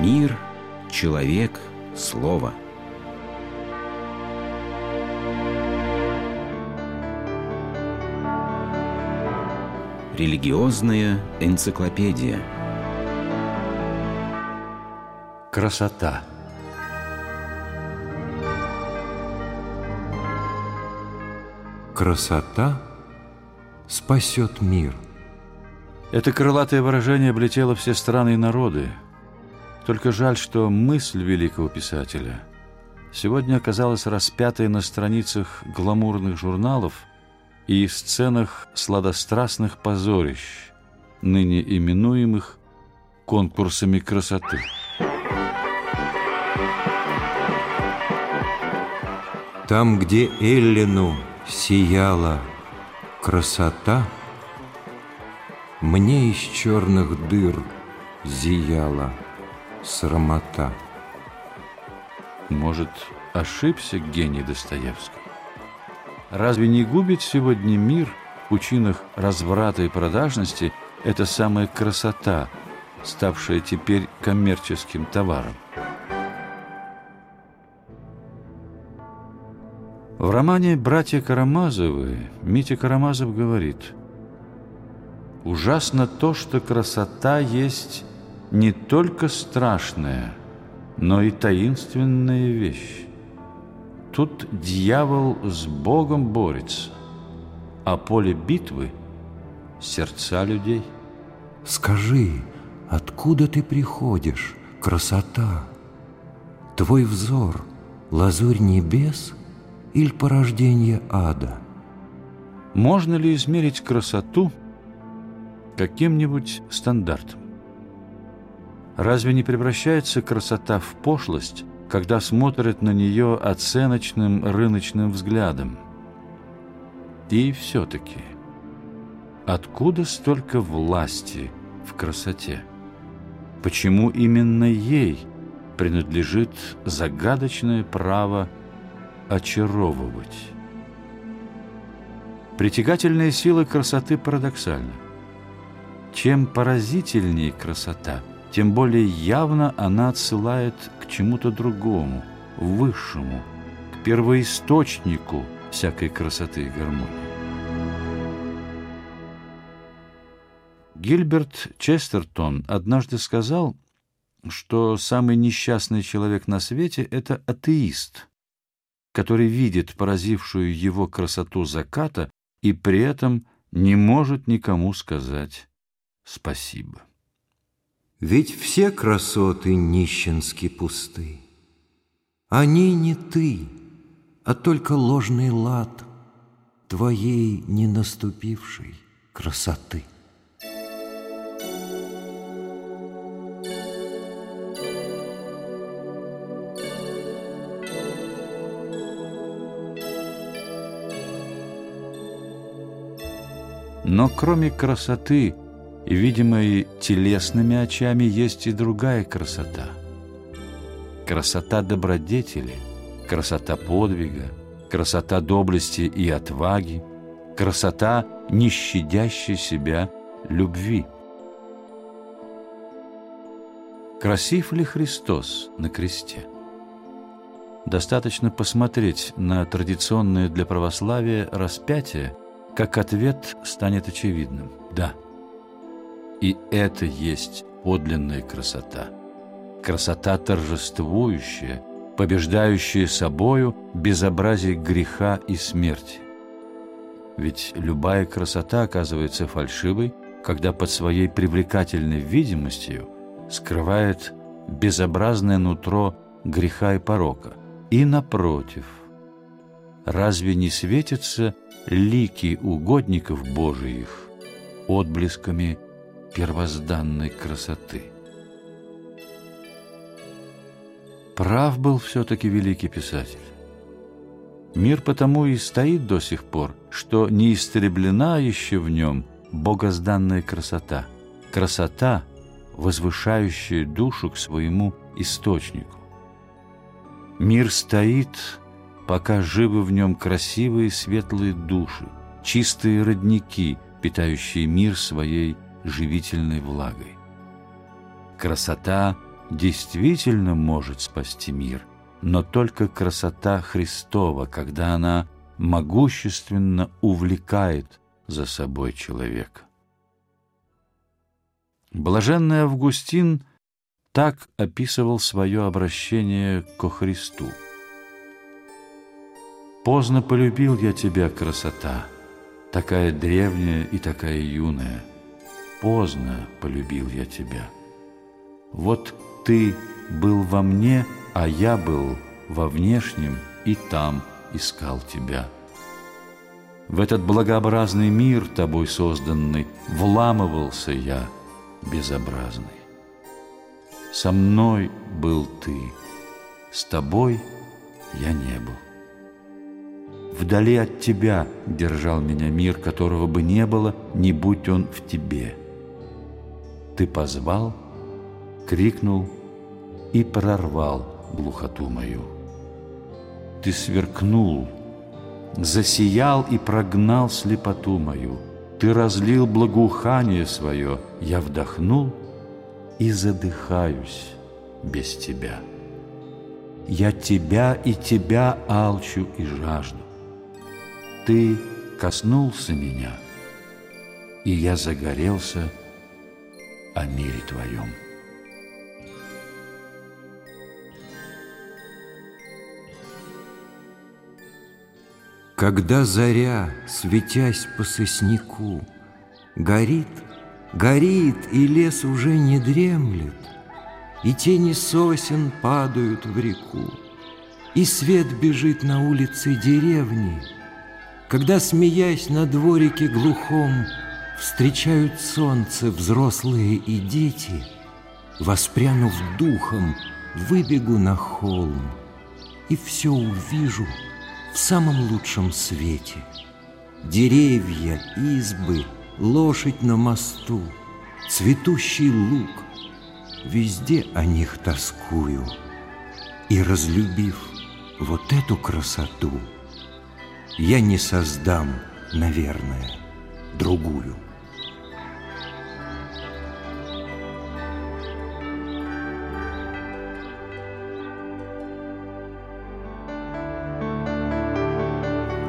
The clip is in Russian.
Мир, человек, слово. Религиозная энциклопедия. Красота. Красота спасет мир. Это крылатое выражение облетело все страны и народы. Только жаль, что мысль великого писателя сегодня оказалась распятой на страницах гламурных журналов и в сценах сладострастных позорищ, ныне именуемых конкурсами красоты. Там, где Эллину сияла красота, Мне из черных дыр зияла срамота. Может, ошибся гений Достоевский? Разве не губит сегодня мир в пучинах разврата и продажности эта самая красота, ставшая теперь коммерческим товаром? В романе «Братья Карамазовы» Митя Карамазов говорит «Ужасно то, что красота есть не только страшная, но и таинственная вещь. Тут дьявол с Богом борется, а поле битвы — сердца людей». Скажи, откуда ты приходишь, красота? Твой взор — лазурь небес — или порождение ада? Можно ли измерить красоту каким-нибудь стандартом? Разве не превращается красота в пошлость, когда смотрят на нее оценочным рыночным взглядом? И все-таки, откуда столько власти в красоте? Почему именно ей принадлежит загадочное право очаровывать. Притягательная сила красоты парадоксальна. Чем поразительнее красота, тем более явно она отсылает к чему-то другому, высшему, к первоисточнику всякой красоты и гармонии. Гильберт Честертон однажды сказал, что самый несчастный человек на свете — это атеист — который видит поразившую его красоту заката и при этом не может никому сказать спасибо. Ведь все красоты нищенски пусты. Они не ты, а только ложный лад твоей не наступившей красоты. Но кроме красоты, видимой телесными очами, есть и другая красота. Красота добродетели, красота подвига, красота доблести и отваги, красота, не щадящей себя любви. Красив ли Христос на кресте? Достаточно посмотреть на традиционное для православия распятие – как ответ станет очевидным «да». И это есть подлинная красота. Красота торжествующая, побеждающая собою безобразие греха и смерти. Ведь любая красота оказывается фальшивой, когда под своей привлекательной видимостью скрывает безобразное нутро греха и порока. И напротив, разве не светится лики угодников Божиих отблесками первозданной красоты. Прав был все-таки великий писатель. Мир потому и стоит до сих пор, что не истреблена еще в нем богозданная красота, красота, возвышающая душу к своему источнику. Мир стоит пока живы в нем красивые светлые души, чистые родники, питающие мир своей живительной влагой. Красота действительно может спасти мир, но только красота Христова, когда она могущественно увлекает за собой человека. Блаженный Августин так описывал свое обращение ко Христу. «Поздно полюбил я тебя, красота, такая древняя и такая юная. Поздно полюбил я тебя. Вот ты был во мне, а я был во внешнем и там искал тебя. В этот благообразный мир, тобой созданный, вламывался я безобразный. Со мной был ты, с тобой я не был. Вдали от тебя держал меня мир, которого бы не было, не будь он в тебе. Ты позвал, крикнул и прорвал глухоту мою. Ты сверкнул, засиял и прогнал слепоту мою. Ты разлил благоухание свое, я вдохнул и задыхаюсь без тебя. Я тебя и тебя алчу и жажду. Ты коснулся меня, и я загорелся о мире Твоем. Когда заря, светясь по сосняку, Горит, горит, и лес уже не дремлет, И тени сосен падают в реку, И свет бежит на улице деревни, Когда, смеясь на дворике глухом, Встречают солнце взрослые и дети, Воспрянув духом, выбегу на холм, И все увижу — в самом лучшем свете. Деревья, избы, лошадь на мосту, цветущий луг. Везде о них тоскую. И разлюбив вот эту красоту, я не создам, наверное, другую.